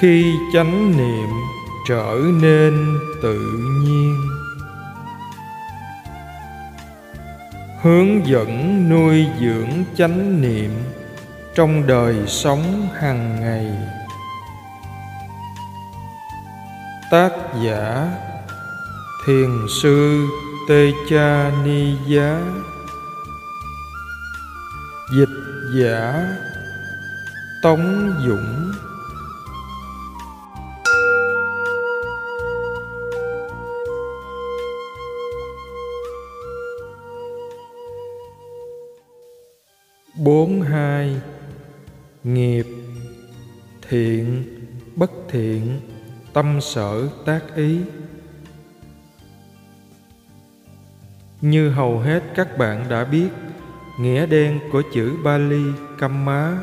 khi chánh niệm trở nên tự nhiên. Hướng dẫn nuôi dưỡng chánh niệm trong đời sống hàng ngày. Tác giả thiền sư tê cha ni giá. Dịch giả tống dũng. Bốn hai, nghiệp, thiện, bất thiện, tâm sở, tác ý. Như hầu hết các bạn đã biết, nghĩa đen của chữ bali kamma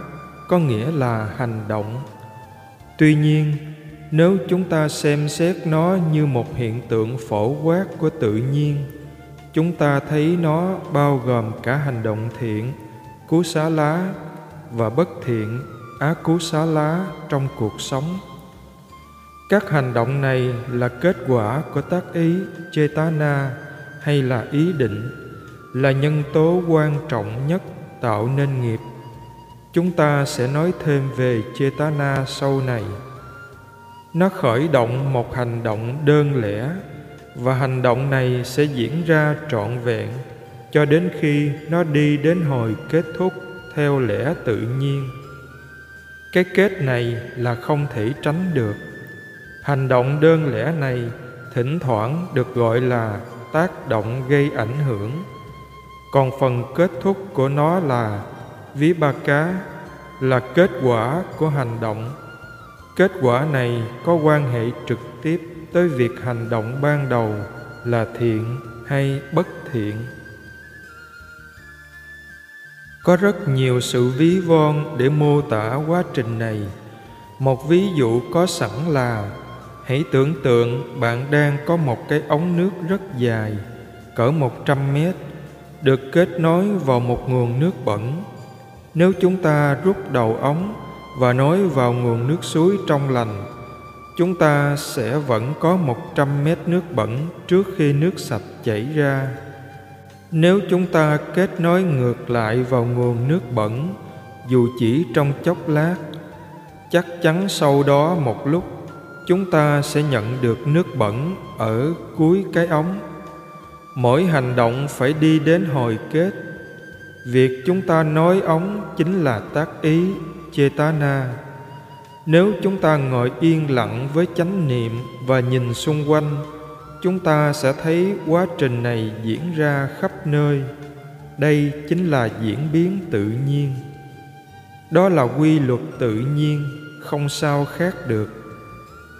có nghĩa là hành động. Tuy nhiên, nếu chúng ta xem xét nó như một hiện tượng phổ quát của tự nhiên, chúng ta thấy nó bao gồm cả hành động thiện cú xá lá và bất thiện, á cú xá lá trong cuộc sống. Các hành động này là kết quả của tác ý chetana hay là ý định, là nhân tố quan trọng nhất tạo nên nghiệp. Chúng ta sẽ nói thêm về chetana sau này. Nó khởi động một hành động đơn lẻ và hành động này sẽ diễn ra trọn vẹn cho đến khi nó đi đến hồi kết thúc theo lẽ tự nhiên. Cái kết này là không thể tránh được. Hành động đơn lẻ này thỉnh thoảng được gọi là tác động gây ảnh hưởng. Còn phần kết thúc của nó là ví ba cá, là kết quả của hành động. Kết quả này có quan hệ trực tiếp tới việc hành động ban đầu là thiện hay bất thiện có rất nhiều sự ví von để mô tả quá trình này. Một ví dụ có sẵn là, hãy tưởng tượng bạn đang có một cái ống nước rất dài, cỡ một trăm mét, được kết nối vào một nguồn nước bẩn. Nếu chúng ta rút đầu ống và nối vào nguồn nước suối trong lành, chúng ta sẽ vẫn có một trăm mét nước bẩn trước khi nước sạch chảy ra nếu chúng ta kết nối ngược lại vào nguồn nước bẩn, dù chỉ trong chốc lát, chắc chắn sau đó một lúc, chúng ta sẽ nhận được nước bẩn ở cuối cái ống. Mỗi hành động phải đi đến hồi kết. Việc chúng ta nói ống chính là tác ý, chetana. Nếu chúng ta ngồi yên lặng với chánh niệm và nhìn xung quanh chúng ta sẽ thấy quá trình này diễn ra khắp nơi. Đây chính là diễn biến tự nhiên. Đó là quy luật tự nhiên, không sao khác được.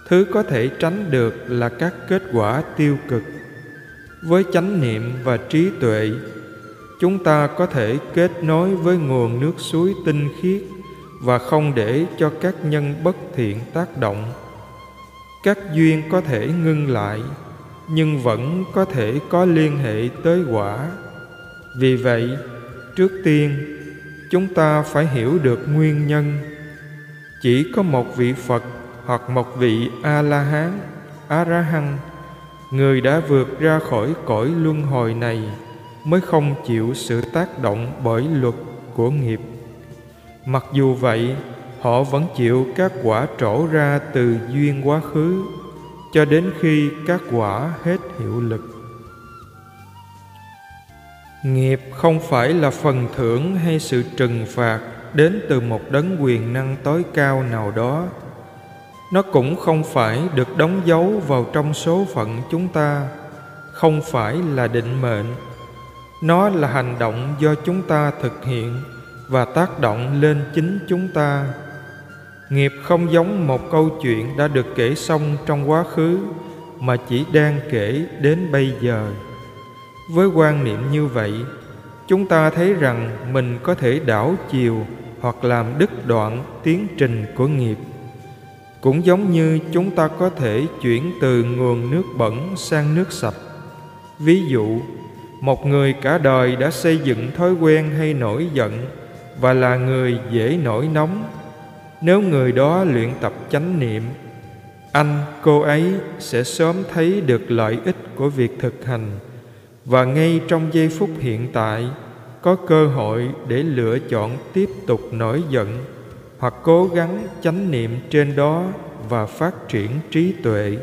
Thứ có thể tránh được là các kết quả tiêu cực. Với chánh niệm và trí tuệ, chúng ta có thể kết nối với nguồn nước suối tinh khiết và không để cho các nhân bất thiện tác động. Các duyên có thể ngưng lại nhưng vẫn có thể có liên hệ tới quả. Vì vậy, trước tiên, chúng ta phải hiểu được nguyên nhân. Chỉ có một vị phật hoặc một vị a la hán a ra hăng người đã vượt ra khỏi cõi luân hồi này mới không chịu sự tác động bởi luật của nghiệp. Mặc dù vậy, họ vẫn chịu các quả trổ ra từ duyên quá khứ cho đến khi các quả hết hiệu lực. Nghiệp không phải là phần thưởng hay sự trừng phạt đến từ một đấng quyền năng tối cao nào đó. Nó cũng không phải được đóng dấu vào trong số phận chúng ta, không phải là định mệnh. Nó là hành động do chúng ta thực hiện và tác động lên chính chúng ta nghiệp không giống một câu chuyện đã được kể xong trong quá khứ, mà chỉ đang kể đến bây giờ. Với quan niệm như vậy, chúng ta thấy rằng mình có thể đảo chiều hoặc làm đứt đoạn tiến trình của nghiệp. Cũng giống như chúng ta có thể chuyển từ nguồn nước bẩn sang nước sạch. Ví dụ, một người cả đời đã xây dựng thói quen hay nổi giận và là người dễ nổi nóng nếu người đó luyện tập chánh niệm, anh, cô ấy sẽ sớm thấy được lợi ích của việc thực hành. Và ngay trong giây phút hiện tại, có cơ hội để lựa chọn tiếp tục nổi giận hoặc cố gắng chánh niệm trên đó và phát triển trí tuệ.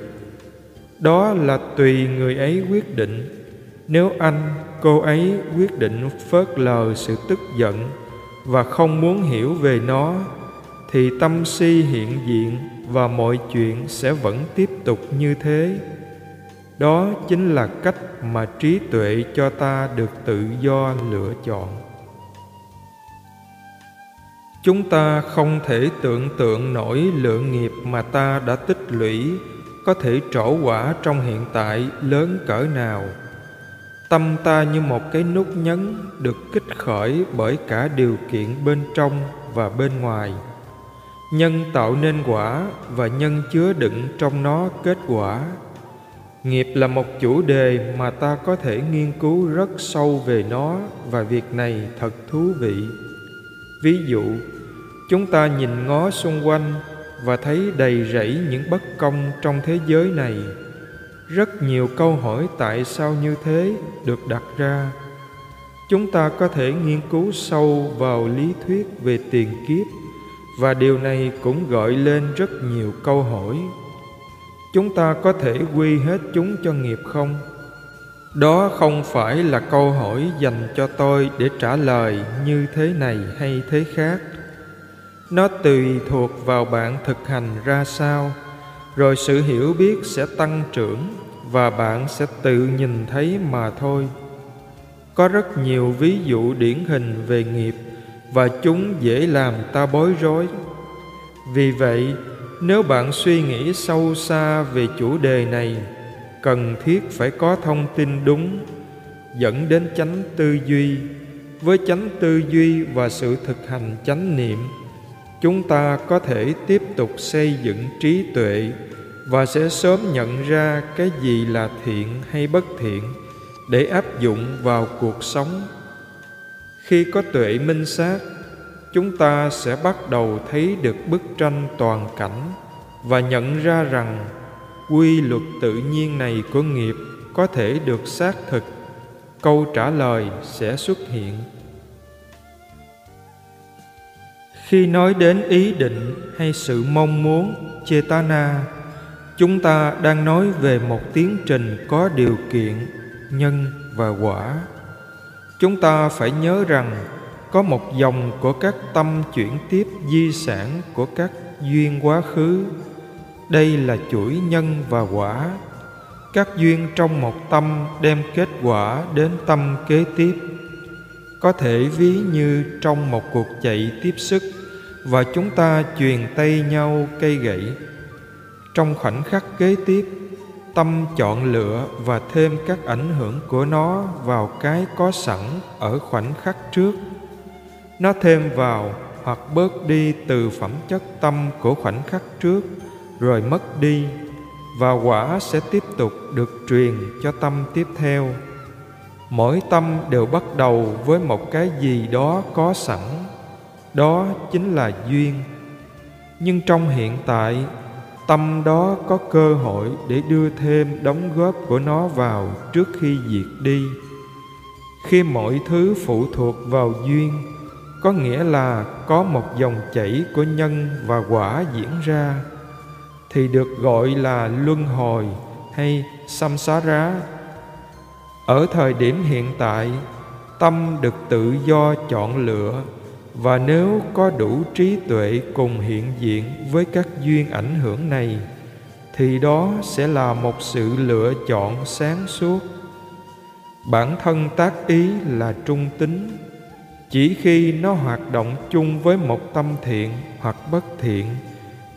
Đó là tùy người ấy quyết định. Nếu anh, cô ấy quyết định phớt lờ sự tức giận và không muốn hiểu về nó thì tâm si hiện diện và mọi chuyện sẽ vẫn tiếp tục như thế. Đó chính là cách mà trí tuệ cho ta được tự do lựa chọn. Chúng ta không thể tưởng tượng nổi lượng nghiệp mà ta đã tích lũy có thể trổ quả trong hiện tại lớn cỡ nào. Tâm ta như một cái nút nhấn được kích khởi bởi cả điều kiện bên trong và bên ngoài nhân tạo nên quả và nhân chứa đựng trong nó kết quả. Nghiệp là một chủ đề mà ta có thể nghiên cứu rất sâu về nó và việc này thật thú vị. Ví dụ, chúng ta nhìn ngó xung quanh và thấy đầy rẫy những bất công trong thế giới này. Rất nhiều câu hỏi tại sao như thế được đặt ra. Chúng ta có thể nghiên cứu sâu vào lý thuyết về tiền kiếp và điều này cũng gợi lên rất nhiều câu hỏi. Chúng ta có thể quy hết chúng cho nghiệp không? Đó không phải là câu hỏi dành cho tôi để trả lời như thế này hay thế khác. Nó tùy thuộc vào bạn thực hành ra sao, rồi sự hiểu biết sẽ tăng trưởng và bạn sẽ tự nhìn thấy mà thôi. Có rất nhiều ví dụ điển hình về nghiệp và chúng dễ làm ta bối rối. Vì vậy, nếu bạn suy nghĩ sâu xa về chủ đề này, cần thiết phải có thông tin đúng, dẫn đến chánh tư duy. Với chánh tư duy và sự thực hành chánh niệm, chúng ta có thể tiếp tục xây dựng trí tuệ và sẽ sớm nhận ra cái gì là thiện hay bất thiện để áp dụng vào cuộc sống khi có tuệ minh sát, chúng ta sẽ bắt đầu thấy được bức tranh toàn cảnh và nhận ra rằng quy luật tự nhiên này của nghiệp có thể được xác thực. Câu trả lời sẽ xuất hiện. Khi nói đến ý định hay sự mong muốn chetana chúng ta đang nói về một tiến trình có điều kiện, nhân và quả chúng ta phải nhớ rằng có một dòng của các tâm chuyển tiếp di sản của các duyên quá khứ. Đây là chuỗi nhân và quả. Các duyên trong một tâm đem kết quả đến tâm kế tiếp. Có thể ví như trong một cuộc chạy tiếp sức và chúng ta truyền tay nhau cây gậy. Trong khoảnh khắc kế tiếp tâm chọn lựa và thêm các ảnh hưởng của nó vào cái có sẵn ở khoảnh khắc trước. Nó thêm vào hoặc bớt đi từ phẩm chất tâm của khoảnh khắc trước, rồi mất đi, và quả sẽ tiếp tục được truyền cho tâm tiếp theo. Mỗi tâm đều bắt đầu với một cái gì đó có sẵn. Đó chính là duyên. Nhưng trong hiện tại tâm đó có cơ hội để đưa thêm đóng góp của nó vào trước khi diệt đi. Khi mọi thứ phụ thuộc vào duyên, có nghĩa là có một dòng chảy của nhân và quả diễn ra, thì được gọi là luân hồi hay samsara. Ở thời điểm hiện tại, tâm được tự do chọn lựa và nếu có đủ trí tuệ cùng hiện diện với các duyên ảnh hưởng này, thì đó sẽ là một sự lựa chọn sáng suốt. Bản thân tác ý là trung tính. Chỉ khi nó hoạt động chung với một tâm thiện hoặc bất thiện,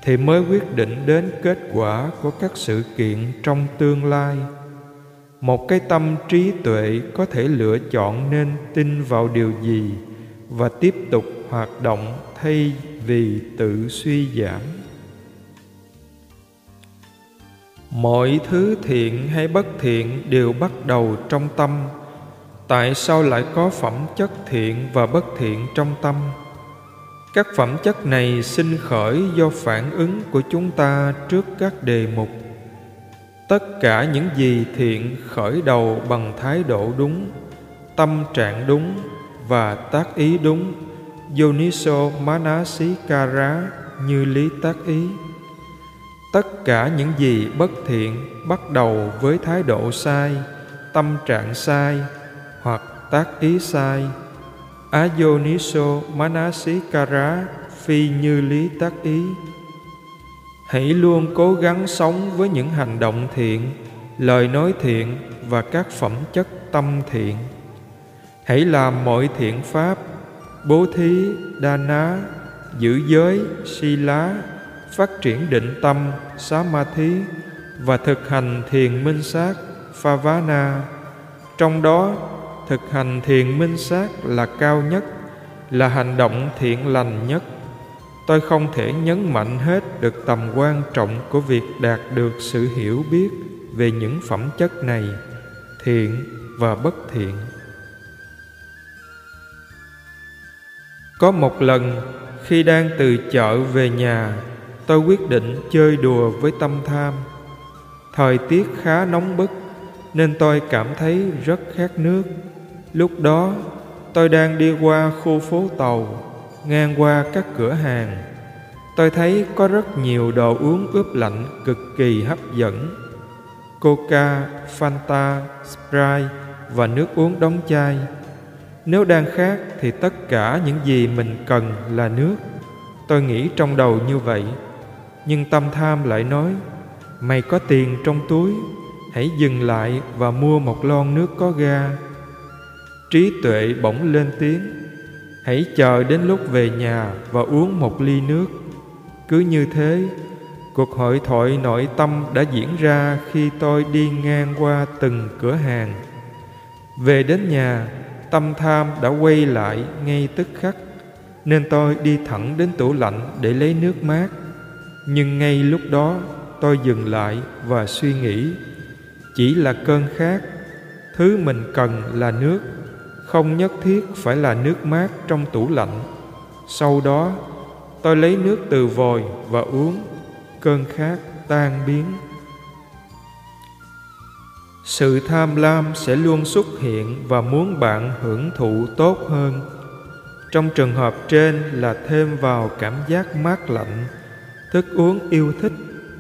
thì mới quyết định đến kết quả của các sự kiện trong tương lai. Một cái tâm trí tuệ có thể lựa chọn nên tin vào điều gì? Và tiếp tục hoạt động thay vì tự suy giảm. Mọi thứ thiện hay bất thiện đều bắt đầu trong tâm. Tại sao lại có phẩm chất thiện và bất thiện trong tâm? Các phẩm chất này sinh khởi do phản ứng của chúng ta trước các đề mục. Tất cả những gì thiện khởi đầu bằng thái độ đúng, tâm trạng đúng và tác ý đúng. Yoniso manasikara như lý tác ý. Tất cả những gì bất thiện bắt đầu với thái độ sai, tâm trạng sai, hoặc tác ý sai. Ayoniso manasikara, phi như lý tác ý. Hãy luôn cố gắng sống với những hành động thiện, lời nói thiện và các phẩm chất tâm thiện hãy làm mọi thiện pháp, bố thí, đa ná, giữ giới, si lá, phát triển định tâm, xá ma thí và thực hành thiền minh sát pha-vá-na trong đó, thực hành thiền minh sát là cao nhất, là hành động thiện lành nhất. Tôi không thể nhấn mạnh hết được tầm quan trọng của việc đạt được sự hiểu biết về những phẩm chất này, thiện và bất thiện. Có một lần, khi đang từ chợ về nhà, tôi quyết định chơi đùa với tâm tham. Thời tiết khá nóng bức, nên tôi cảm thấy rất khát nước. Lúc đó, tôi đang đi qua khu phố tàu, ngang qua các cửa hàng. Tôi thấy có rất nhiều đồ uống ướp lạnh cực kỳ hấp dẫn. Coca, fanta, sprite và nước uống đóng chai nếu đang khát thì tất cả những gì mình cần là nước. Tôi nghĩ trong đầu như vậy. Nhưng tâm tham lại nói, mày có tiền trong túi, hãy dừng lại và mua một lon nước có ga. Trí tuệ bỗng lên tiếng, hãy chờ đến lúc về nhà và uống một ly nước. Cứ như thế, cuộc hội thoại nội tâm đã diễn ra khi tôi đi ngang qua từng cửa hàng. Về đến nhà tâm tham đã quay lại ngay tức khắc. Nên tôi đi thẳng đến tủ lạnh để lấy nước mát. Nhưng ngay lúc đó, tôi dừng lại và suy nghĩ. Chỉ là cơn khát, thứ mình cần là nước. Không nhất thiết phải là nước mát trong tủ lạnh. Sau đó, tôi lấy nước từ vòi và uống. Cơn khát tan biến sự tham lam sẽ luôn xuất hiện và muốn bạn hưởng thụ tốt hơn. Trong trường hợp trên là thêm vào cảm giác mát lạnh, thức uống yêu thích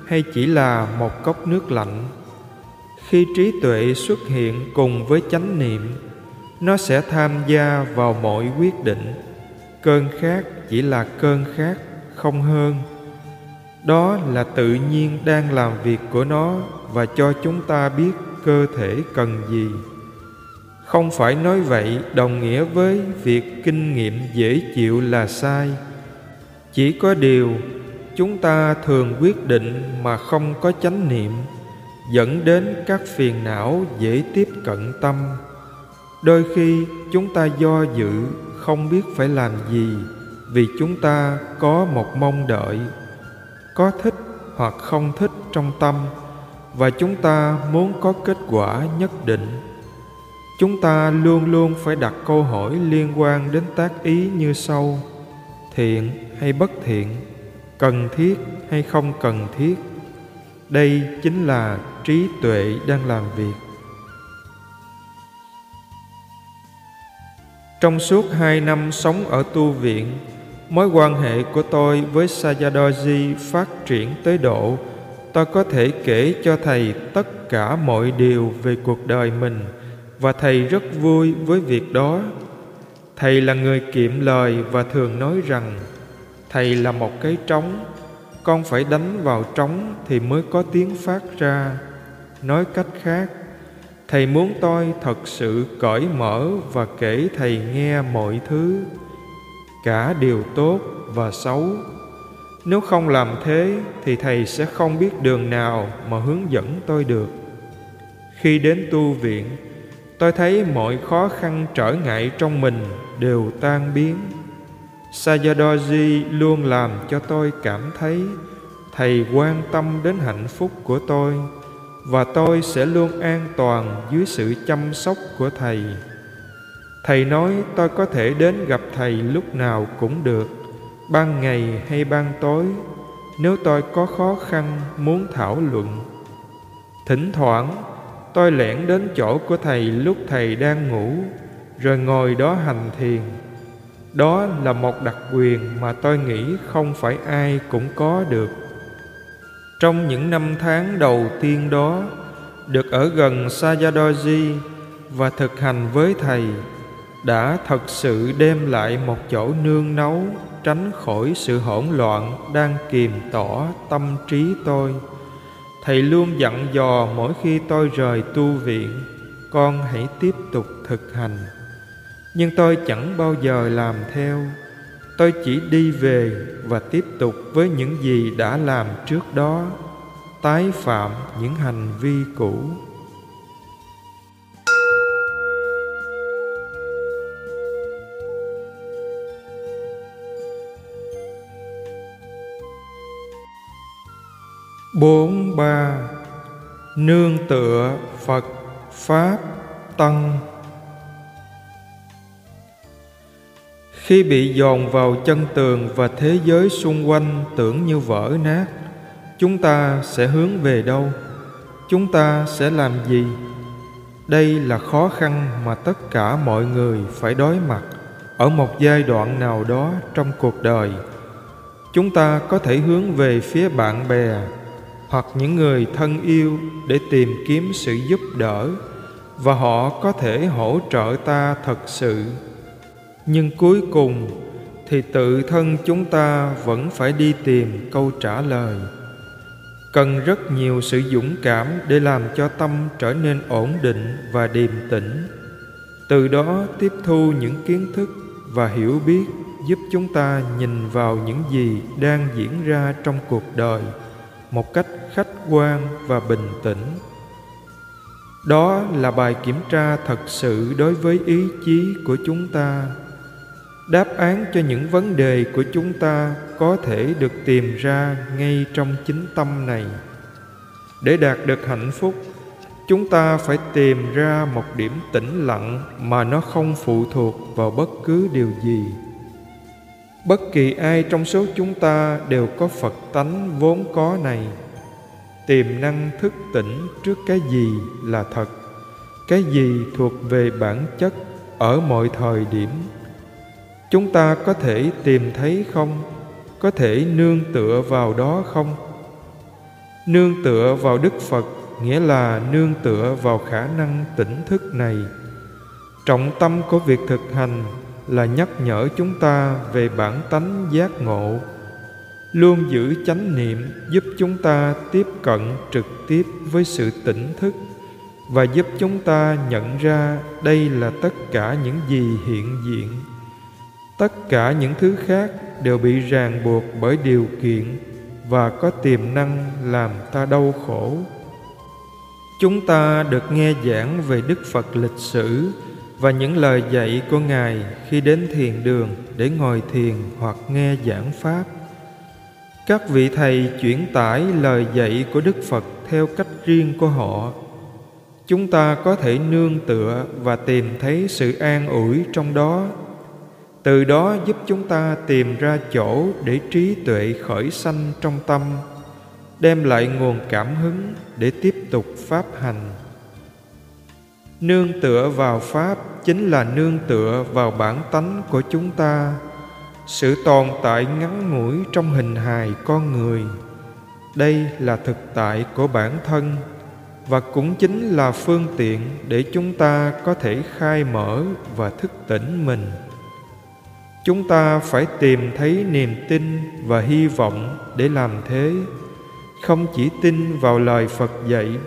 hay chỉ là một cốc nước lạnh. Khi trí tuệ xuất hiện cùng với chánh niệm, nó sẽ tham gia vào mọi quyết định. Cơn khát chỉ là cơn khát không hơn. Đó là tự nhiên đang làm việc của nó và cho chúng ta biết cơ thể cần gì? Không phải nói vậy đồng nghĩa với việc kinh nghiệm dễ chịu là sai. Chỉ có điều, chúng ta thường quyết định mà không có chánh niệm, dẫn đến các phiền não dễ tiếp cận tâm. Đôi khi chúng ta do dự, không biết phải làm gì vì chúng ta có một mong đợi, có thích hoặc không thích trong tâm và chúng ta muốn có kết quả nhất định. Chúng ta luôn luôn phải đặt câu hỏi liên quan đến tác ý như sau. Thiện hay bất thiện? Cần thiết hay không cần thiết? Đây chính là trí tuệ đang làm việc. Trong suốt hai năm sống ở tu viện, mối quan hệ của tôi với Sayadoji phát triển tới độ tôi có thể kể cho thầy tất cả mọi điều về cuộc đời mình, và thầy rất vui với việc đó. Thầy là người kiệm lời và thường nói rằng, thầy là một cái trống, con phải đánh vào trống thì mới có tiếng phát ra. Nói cách khác, thầy muốn tôi thật sự cởi mở và kể thầy nghe mọi thứ, cả điều tốt và xấu nếu không làm thế thì thầy sẽ không biết đường nào mà hướng dẫn tôi được. Khi đến tu viện, tôi thấy mọi khó khăn trở ngại trong mình đều tan biến. Sayadoji luôn làm cho tôi cảm thấy Thầy quan tâm đến hạnh phúc của tôi Và tôi sẽ luôn an toàn dưới sự chăm sóc của Thầy. Thầy nói tôi có thể đến gặp Thầy lúc nào cũng được ban ngày hay ban tối, nếu tôi có khó khăn muốn thảo luận. Thỉnh thoảng, tôi lẻn đến chỗ của thầy lúc thầy đang ngủ, rồi ngồi đó hành thiền. Đó là một đặc quyền mà tôi nghĩ không phải ai cũng có được. Trong những năm tháng đầu tiên đó, được ở gần Sayadoji và thực hành với thầy, đã thật sự đem lại một chỗ nương náu tránh khỏi sự hỗn loạn đang kìm tỏ tâm trí tôi. Thầy luôn dặn dò mỗi khi tôi rời tu viện, con hãy tiếp tục thực hành. Nhưng tôi chẳng bao giờ làm theo. Tôi chỉ đi về và tiếp tục với những gì đã làm trước đó, tái phạm những hành vi cũ. Bốn ba. Nương tựa phật, pháp, tăng. Khi bị dồn vào chân tường và thế giới xung quanh tưởng như vỡ nát, chúng ta sẽ hướng về đâu? Chúng ta sẽ làm gì? Đây là khó khăn mà tất cả mọi người phải đối mặt ở một giai đoạn nào đó trong cuộc đời. Chúng ta có thể hướng về phía bạn bè hoặc những người thân yêu để tìm kiếm sự giúp đỡ, và họ có thể hỗ trợ ta thật sự. Nhưng cuối cùng thì tự thân chúng ta vẫn phải đi tìm câu trả lời. Cần rất nhiều sự dũng cảm để làm cho tâm trở nên ổn định và điềm tĩnh. Từ đó tiếp thu những kiến thức và hiểu biết giúp chúng ta nhìn vào những gì đang diễn ra trong cuộc đời một cách khách quan và bình tĩnh. Đó là bài kiểm tra thật sự đối với ý chí của chúng ta. Đáp án cho những vấn đề của chúng ta có thể được tìm ra ngay trong chính tâm này. Để đạt được hạnh phúc, chúng ta phải tìm ra một điểm tĩnh lặng mà nó không phụ thuộc vào bất cứ điều gì bất kỳ ai trong số chúng ta đều có phật tánh vốn có này. Tiềm năng thức tỉnh trước cái gì là thật, cái gì thuộc về bản chất ở mọi thời điểm. Chúng ta có thể tìm thấy không? Có thể nương tựa vào đó không? Nương tựa vào đức phật nghĩa là nương tựa vào khả năng tỉnh thức này. Trọng tâm của việc thực hành là nhắc nhở chúng ta về bản tánh giác ngộ. Luôn giữ chánh niệm giúp chúng ta tiếp cận trực tiếp với sự tỉnh thức và giúp chúng ta nhận ra đây là tất cả những gì hiện diện. Tất cả những thứ khác đều bị ràng buộc bởi điều kiện và có tiềm năng làm ta đau khổ. Chúng ta được nghe giảng về đức phật lịch sử và những lời dạy của ngài khi đến thiền đường để ngồi thiền hoặc nghe giảng pháp. Các vị thầy chuyển tải lời dạy của đức phật theo cách riêng của họ. Chúng ta có thể nương tựa và tìm thấy sự an ủi trong đó. Từ đó giúp chúng ta tìm ra chỗ để trí tuệ khởi sanh trong tâm, đem lại nguồn cảm hứng để tiếp tục pháp hành. Nương tựa vào pháp chính là nương tựa vào bản tánh của chúng ta, sự tồn tại ngắn ngủi trong hình hài con người. Đây là thực tại của bản thân và cũng chính là phương tiện để chúng ta có thể khai mở và thức tỉnh mình. Chúng ta phải tìm thấy niềm tin và hy vọng để làm thế, không chỉ tin vào lời phật dạy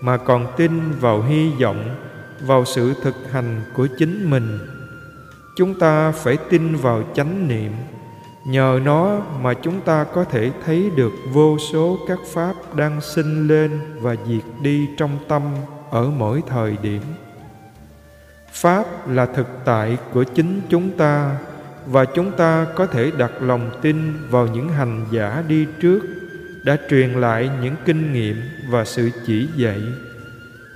mà còn tin vào hy vọng vào sự thực hành của chính mình. Chúng ta phải tin vào chánh niệm. Nhờ nó mà chúng ta có thể thấy được vô số các pháp đang sinh lên và diệt đi trong tâm ở mỗi thời điểm. Pháp là thực tại của chính chúng ta và chúng ta có thể đặt lòng tin vào những hành giả đi trước đã truyền lại những kinh nghiệm và sự chỉ dạy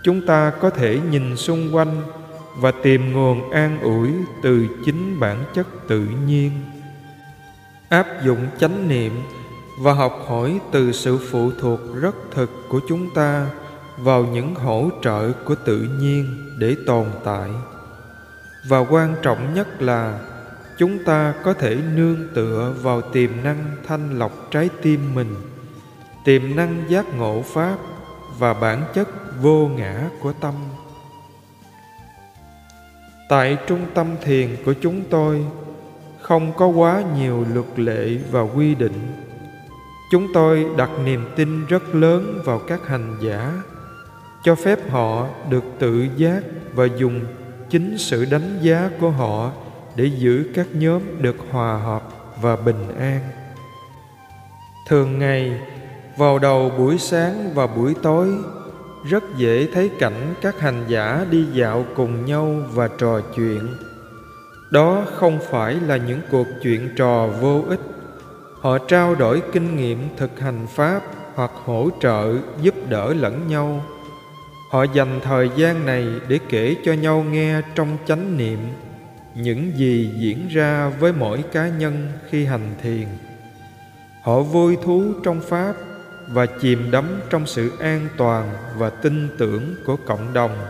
chúng ta có thể nhìn xung quanh và tìm nguồn an ủi từ chính bản chất tự nhiên. Áp dụng chánh niệm và học hỏi từ sự phụ thuộc rất thực của chúng ta vào những hỗ trợ của tự nhiên để tồn tại. Và quan trọng nhất là chúng ta có thể nương tựa vào tiềm năng thanh lọc trái tim mình, tiềm năng giác ngộ pháp và bản chất vô ngã của tâm. Tại trung tâm thiền của chúng tôi, không có quá nhiều luật lệ và quy định. Chúng tôi đặt niềm tin rất lớn vào các hành giả, cho phép họ được tự giác và dùng chính sự đánh giá của họ để giữ các nhóm được hòa hợp và bình an. Thường ngày vào đầu buổi sáng và buổi tối, rất dễ thấy cảnh các hành giả đi dạo cùng nhau và trò chuyện. Đó không phải là những cuộc chuyện trò vô ích. Họ trao đổi kinh nghiệm thực hành pháp hoặc hỗ trợ giúp đỡ lẫn nhau. Họ dành thời gian này để kể cho nhau nghe trong chánh niệm, những gì diễn ra với mỗi cá nhân khi hành thiền. Họ vui thú trong pháp và chìm đắm trong sự an toàn và tin tưởng của cộng đồng.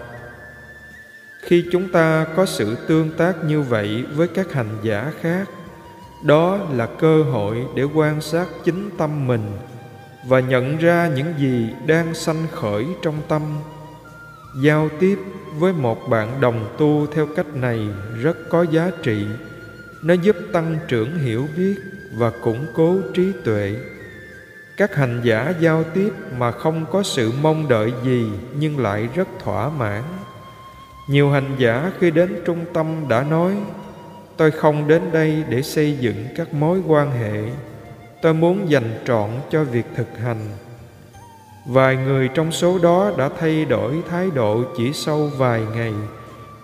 Khi chúng ta có sự tương tác như vậy với các hành giả khác, đó là cơ hội để quan sát chính tâm mình và nhận ra những gì đang sanh khởi trong tâm. Giao tiếp với một bạn đồng tu theo cách này rất có giá trị. Nó giúp tăng trưởng hiểu biết và củng cố trí tuệ các hành giả giao tiếp mà không có sự mong đợi gì nhưng lại rất thỏa mãn. Nhiều hành giả khi đến trung tâm đã nói, tôi không đến đây để xây dựng các mối quan hệ. Tôi muốn dành trọn cho việc thực hành. Vài người trong số đó đã thay đổi thái độ chỉ sau vài ngày.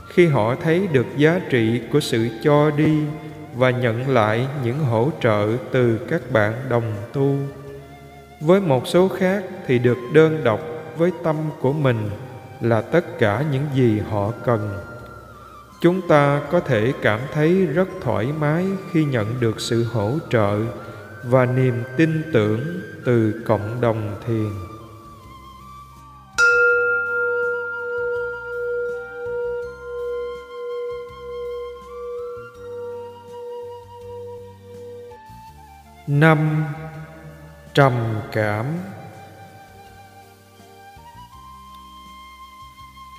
Khi họ thấy được giá trị của sự cho đi và nhận lại những hỗ trợ từ các bạn đồng tu với một số khác thì được đơn độc với tâm của mình là tất cả những gì họ cần. Chúng ta có thể cảm thấy rất thoải mái khi nhận được sự hỗ trợ và niềm tin tưởng từ cộng đồng thiền. Năm trầm cảm.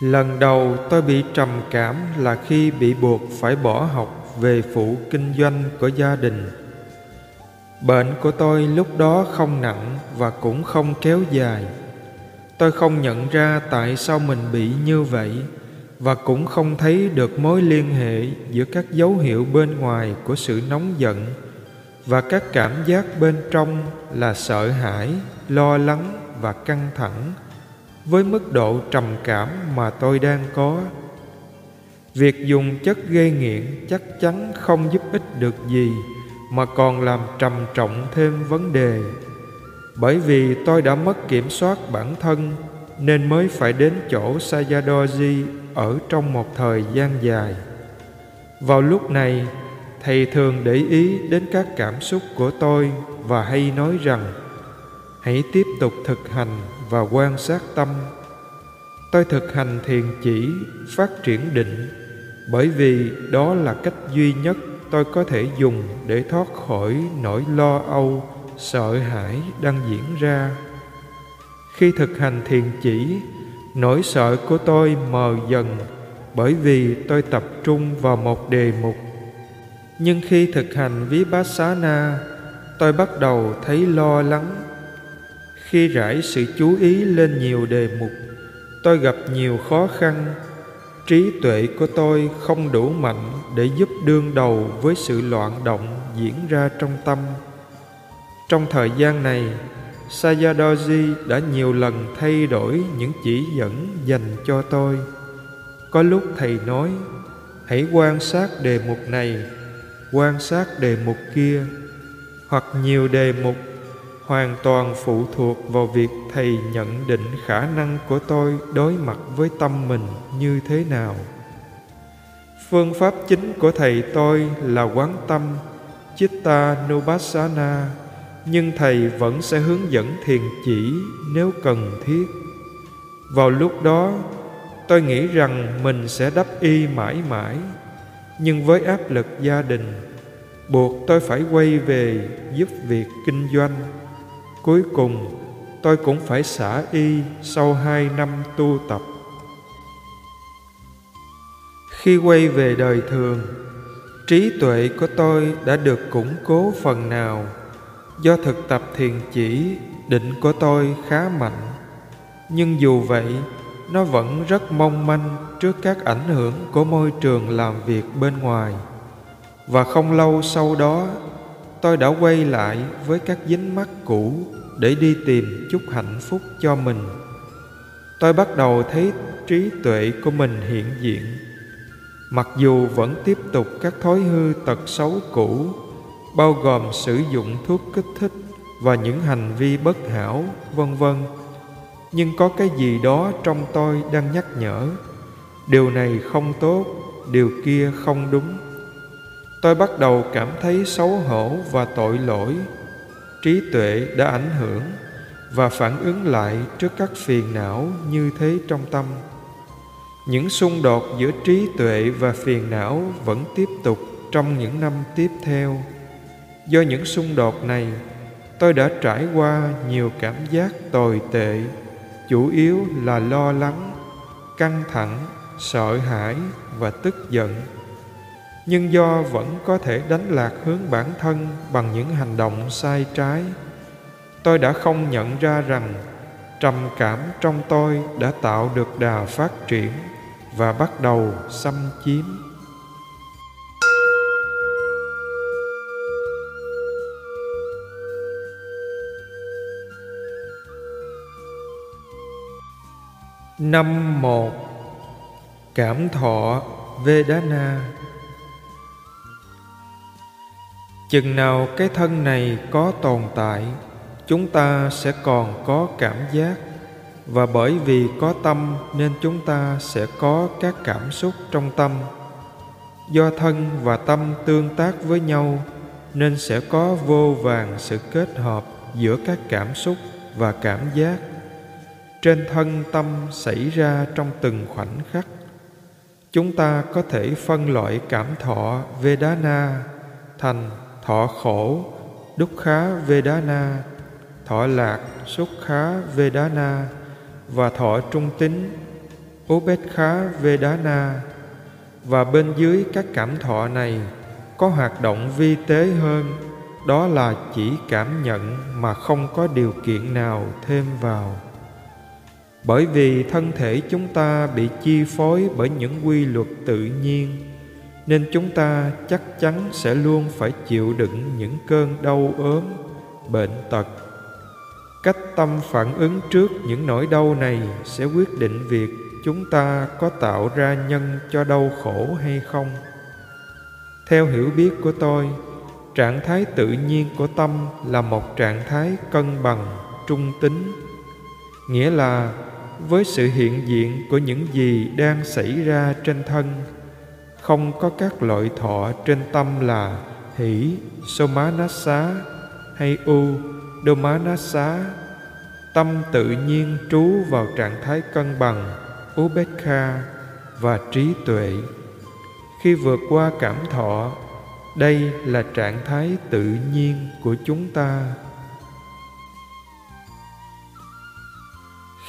Lần đầu tôi bị trầm cảm là khi bị buộc phải bỏ học về phụ kinh doanh của gia đình. Bệnh của tôi lúc đó không nặng và cũng không kéo dài. Tôi không nhận ra tại sao mình bị như vậy và cũng không thấy được mối liên hệ giữa các dấu hiệu bên ngoài của sự nóng giận và các cảm giác bên trong là sợ hãi lo lắng và căng thẳng với mức độ trầm cảm mà tôi đang có việc dùng chất gây nghiện chắc chắn không giúp ích được gì mà còn làm trầm trọng thêm vấn đề bởi vì tôi đã mất kiểm soát bản thân nên mới phải đến chỗ Sayadoji ở trong một thời gian dài. Vào lúc này, thầy thường để ý đến các cảm xúc của tôi và hay nói rằng, hãy tiếp tục thực hành và quan sát tâm. Tôi thực hành thiền chỉ, phát triển định, bởi vì đó là cách duy nhất tôi có thể dùng để thoát khỏi nỗi lo âu, sợ hãi đang diễn ra. Khi thực hành thiền chỉ, nỗi sợ của tôi mờ dần bởi vì tôi tập trung vào một đề mục nhưng khi thực hành vipassana tôi bắt đầu thấy lo lắng. Khi rải sự chú ý lên nhiều đề mục tôi gặp nhiều khó khăn. Trí tuệ của tôi không đủ mạnh để giúp đương đầu với sự loạn động diễn ra trong tâm. Trong thời gian này Sayadoji đã nhiều lần thay đổi những chỉ dẫn dành cho tôi. Có lúc thầy nói, hãy quan sát đề mục này, quan sát đề mục kia, hoặc nhiều đề mục hoàn toàn phụ thuộc vào việc thầy nhận định khả năng của tôi đối mặt với tâm mình như thế nào. Phương pháp chính của thầy tôi là quán tâm Chitta Nupassana nhưng thầy vẫn sẽ hướng dẫn thiền chỉ nếu cần thiết. Vào lúc đó tôi nghĩ rằng mình sẽ đắp y mãi mãi nhưng với áp lực gia đình, buộc tôi phải quay về giúp việc kinh doanh. Cuối cùng, tôi cũng phải xả y sau hai năm tu tập. Khi quay về đời thường, trí tuệ của tôi đã được củng cố phần nào. Do thực tập thiền chỉ, định của tôi khá mạnh. Nhưng dù vậy nó vẫn rất mong manh trước các ảnh hưởng của môi trường làm việc bên ngoài. Và không lâu sau đó, tôi đã quay lại với các dính mắc cũ để đi tìm chút hạnh phúc cho mình. Tôi bắt đầu thấy trí tuệ của mình hiện diện. Mặc dù vẫn tiếp tục các thói hư tật xấu cũ, bao gồm sử dụng thuốc kích thích và những hành vi bất hảo, vân vân nhưng có cái gì đó trong tôi đang nhắc nhở, điều này không tốt, điều kia không đúng. Tôi bắt đầu cảm thấy xấu hổ và tội lỗi, trí tuệ đã ảnh hưởng và phản ứng lại trước các phiền não như thế trong tâm. Những xung đột giữa trí tuệ và phiền não vẫn tiếp tục trong những năm tiếp theo. Do những xung đột này, tôi đã trải qua nhiều cảm giác tồi tệ chủ yếu là lo lắng, căng thẳng, sợ hãi và tức giận. Nhưng do vẫn có thể đánh lạc hướng bản thân bằng những hành động sai trái, tôi đã không nhận ra rằng trầm cảm trong tôi đã tạo được đà phát triển và bắt đầu xâm chiếm. Năm một, Cảm thọ Vedana. Chừng nào cái thân này có tồn tại, Chúng ta sẽ còn có cảm giác. Và bởi vì có tâm nên chúng ta sẽ có các cảm xúc trong tâm. Do thân và tâm tương tác với nhau, Nên sẽ có vô vàng sự kết hợp giữa các cảm xúc và cảm giác trên thân tâm xảy ra trong từng khoảnh khắc, chúng ta có thể phân loại cảm thọ vedana thành thọ khổ, đúc khá vedana, thọ lạc xúc khá vedana và thọ trung tính ubekha vedana. Và bên dưới các cảm thọ này có hoạt động vi tế hơn, đó là chỉ cảm nhận mà không có điều kiện nào thêm vào bởi vì thân thể chúng ta bị chi phối bởi những quy luật tự nhiên, nên chúng ta chắc chắn sẽ luôn phải chịu đựng những cơn đau ốm, bệnh tật. Cách tâm phản ứng trước những nỗi đau này sẽ quyết định việc chúng ta có tạo ra nhân cho đau khổ hay không. Theo hiểu biết của tôi, trạng thái tự nhiên của tâm là một trạng thái cân bằng, trung tính, nghĩa là với sự hiện diện của những gì đang xảy ra trên thân. Không có các loại thọ trên tâm là hỷ, somanasa, hay u, domanasa. Tâm tự nhiên trú vào trạng thái cân bằng ubekha và trí tuệ. Khi vượt qua cảm thọ, đây là trạng thái tự nhiên của chúng ta.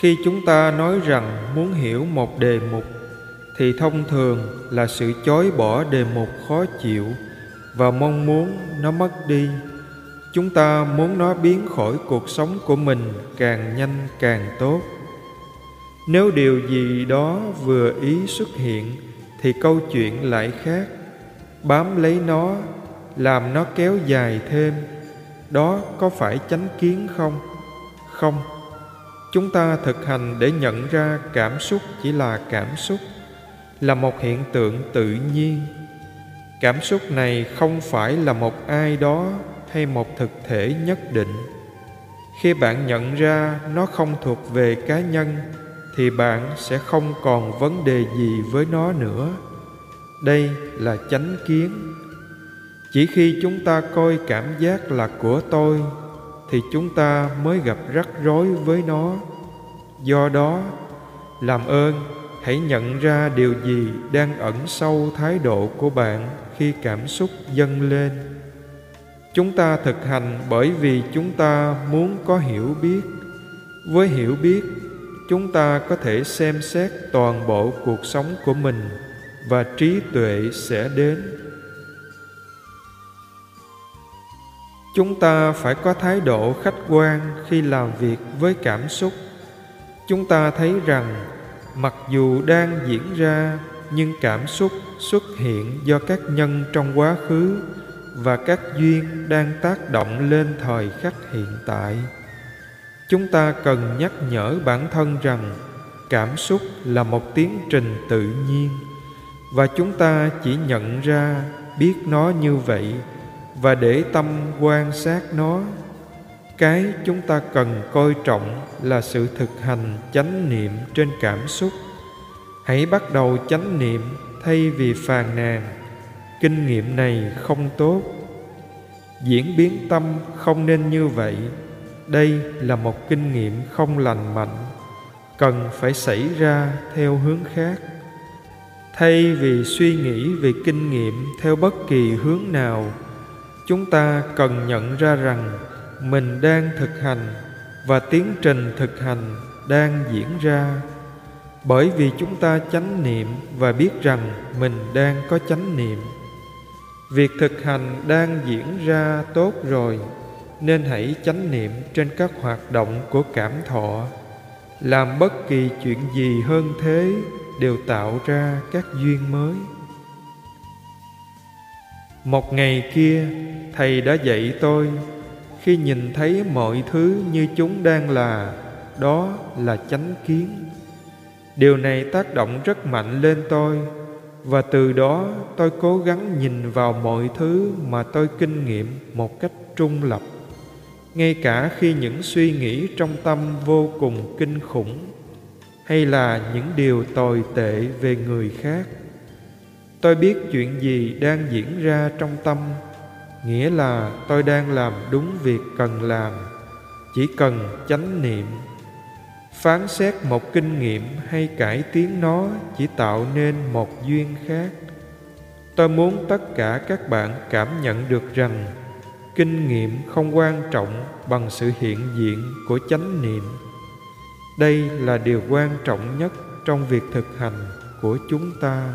Khi chúng ta nói rằng muốn hiểu một đề mục, thì thông thường là sự chối bỏ đề mục khó chịu và mong muốn nó mất đi. Chúng ta muốn nó biến khỏi cuộc sống của mình càng nhanh càng tốt. Nếu điều gì đó vừa ý xuất hiện, thì câu chuyện lại khác. Bám lấy nó, làm nó kéo dài thêm. Đó có phải chánh kiến không? Không chúng ta thực hành để nhận ra cảm xúc chỉ là cảm xúc, là một hiện tượng tự nhiên. Cảm xúc này không phải là một ai đó hay một thực thể nhất định. Khi bạn nhận ra nó không thuộc về cá nhân, thì bạn sẽ không còn vấn đề gì với nó nữa. Đây là chánh kiến. Chỉ khi chúng ta coi cảm giác là của tôi thì chúng ta mới gặp rắc rối với nó. Do đó, làm ơn, hãy nhận ra điều gì đang ẩn sâu thái độ của bạn khi cảm xúc dâng lên. Chúng ta thực hành bởi vì chúng ta muốn có hiểu biết. Với hiểu biết, chúng ta có thể xem xét toàn bộ cuộc sống của mình và trí tuệ sẽ đến. Chúng ta phải có thái độ khách quan khi làm việc với cảm xúc. Chúng ta thấy rằng, mặc dù đang diễn ra, nhưng cảm xúc xuất hiện do các nhân trong quá khứ và các duyên đang tác động lên thời khắc hiện tại. Chúng ta cần nhắc nhở bản thân rằng cảm xúc là một tiến trình tự nhiên, và chúng ta chỉ nhận ra, biết nó như vậy và để tâm quan sát nó, cái chúng ta cần coi trọng là sự thực hành chánh niệm trên cảm xúc. Hãy bắt đầu chánh niệm thay vì phàn nàn. Kinh nghiệm này không tốt. Diễn biến tâm không nên như vậy. Đây là một kinh nghiệm không lành mạnh. Cần phải xảy ra theo hướng khác. Thay vì suy nghĩ về kinh nghiệm theo bất kỳ hướng nào chúng ta cần nhận ra rằng mình đang thực hành và tiến trình thực hành đang diễn ra. Bởi vì chúng ta chánh niệm và biết rằng mình đang có chánh niệm. Việc thực hành đang diễn ra tốt rồi, nên hãy chánh niệm trên các hoạt động của cảm thọ. Làm bất kỳ chuyện gì hơn thế đều tạo ra các duyên mới một ngày kia, thầy đã dạy tôi, khi nhìn thấy mọi thứ như chúng đang là, đó là chánh kiến. Điều này tác động rất mạnh lên tôi, và từ đó tôi cố gắng nhìn vào mọi thứ mà tôi kinh nghiệm một cách trung lập. Ngay cả khi những suy nghĩ trong tâm vô cùng kinh khủng, hay là những điều tồi tệ về người khác tôi biết chuyện gì đang diễn ra trong tâm. Nghĩa là tôi đang làm đúng việc cần làm, chỉ cần chánh niệm. Phán xét một kinh nghiệm hay cải tiến nó chỉ tạo nên một duyên khác. Tôi muốn tất cả các bạn cảm nhận được rằng kinh nghiệm không quan trọng bằng sự hiện diện của chánh niệm. Đây là điều quan trọng nhất trong việc thực hành của chúng ta.